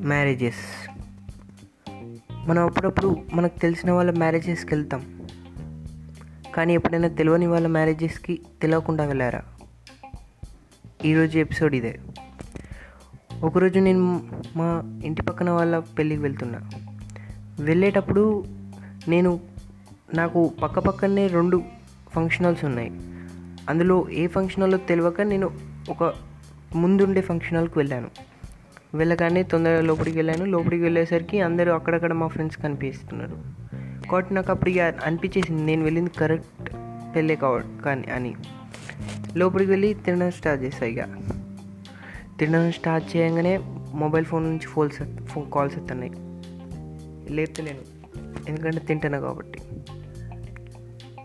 Marriages మనం అప్పుడప్పుడు మనకు తెలిసిన వాళ్ళ మ్యారేజెస్కి వెళ్తాం. కానీ ఎప్పుడైనా తెలియని వాళ్ళ మ్యారేజెస్కి తెలియకుండా వెళ్ళారా? ఈరోజు ఎపిసోడ్ ఇదే. ఒకరోజు నేను మా ఇంటి పక్కన వాళ్ళ పెళ్ళికి వెళ్తున్నా. వెళ్ళేటప్పుడు నేను నాకు పక్క పక్కనే రెండు ఫంక్షన్ హాల్స్ ఉన్నాయి. అందులో ఏ ఫంక్షన్ హాల్లో తెలియక నేను ఒక ముందుండే ఫంక్షన్ హాల్కి వెళ్ళాను. వెళ్ళగానే తొందరగా లోపలికి వెళ్ళాను. లోపలికి వెళ్ళేసరికి అందరూ అక్కడక్కడ మా ఫ్రెండ్స్ కనిపిస్తున్నారు. కాబట్టి నాకు అప్పుడు ఇక అనిపించేసింది నేను వెళ్ళింది కరెక్ట్ పెళ్ళే కావ కానీ అని. లోపలికి వెళ్ళి తినడం స్టార్ట్ చేస్తాయి ఇక. తినడం స్టార్ట్ చేయగానే మొబైల్ ఫోన్ నుంచి ఫోన్స్ ఫోన్ కాల్స్ వస్తున్నాయి. లేపుతలేను ఎందుకంటే తింటాను కాబట్టి.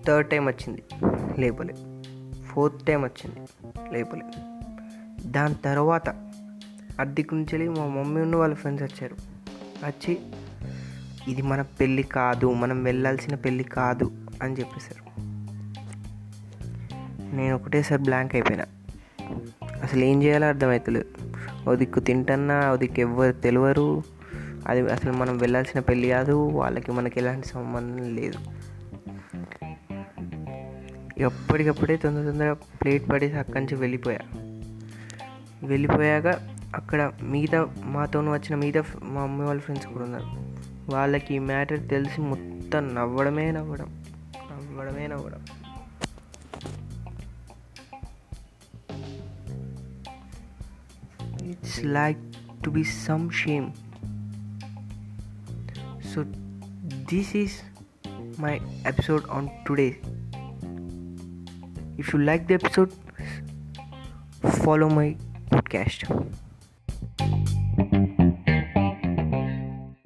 థర్డ్ టైం వచ్చింది. లేపలే. ఫోర్త్ టైం వచ్చింది. లేపలే. దాని తర్వాత అద్దెకు నుంచి మా మమ్మీ ఉన్న వాళ్ళ ఫ్రెండ్స్ వచ్చారు. వచ్చి ఇది మన పెళ్ళి కాదు మనం వెళ్ళాల్సిన పెళ్ళి కాదు అని చెప్పేశారు. నేను ఒకటేసారి బ్లాంక్ అయిపోయినా. అసలు ఏం చేయాలో అర్థమవుతలేదు ఓ దిక్కు తింటన్నా ఓ దిక్కు ఎవ్వరు తెలియరు అది అసలు మనం వెళ్ళాల్సిన పెళ్ళి కాదు వాళ్ళకి మనకి ఎలాంటి సంబంధం లేదు. ఎప్పటికప్పుడే తొందర తొందరగా ప్లేట్ పడేసి అక్కడి నుంచి వెళ్ళిపోయా. వెళ్ళిపోయాక అక్కడ మిగతా మాతోను వచ్చిన మిగతా మా అమ్మ వాళ్ళ ఫ్రెండ్స్ కూడా ఉన్నారు. వాళ్ళకి ఈ మ్యాటర్ తెలిసి మొత్తం నవ్వడమే నవ్వడం. నవ్వడమే నవ్వడం. It's like to be some shame so this is my episode on today if you like the episode follow my podcast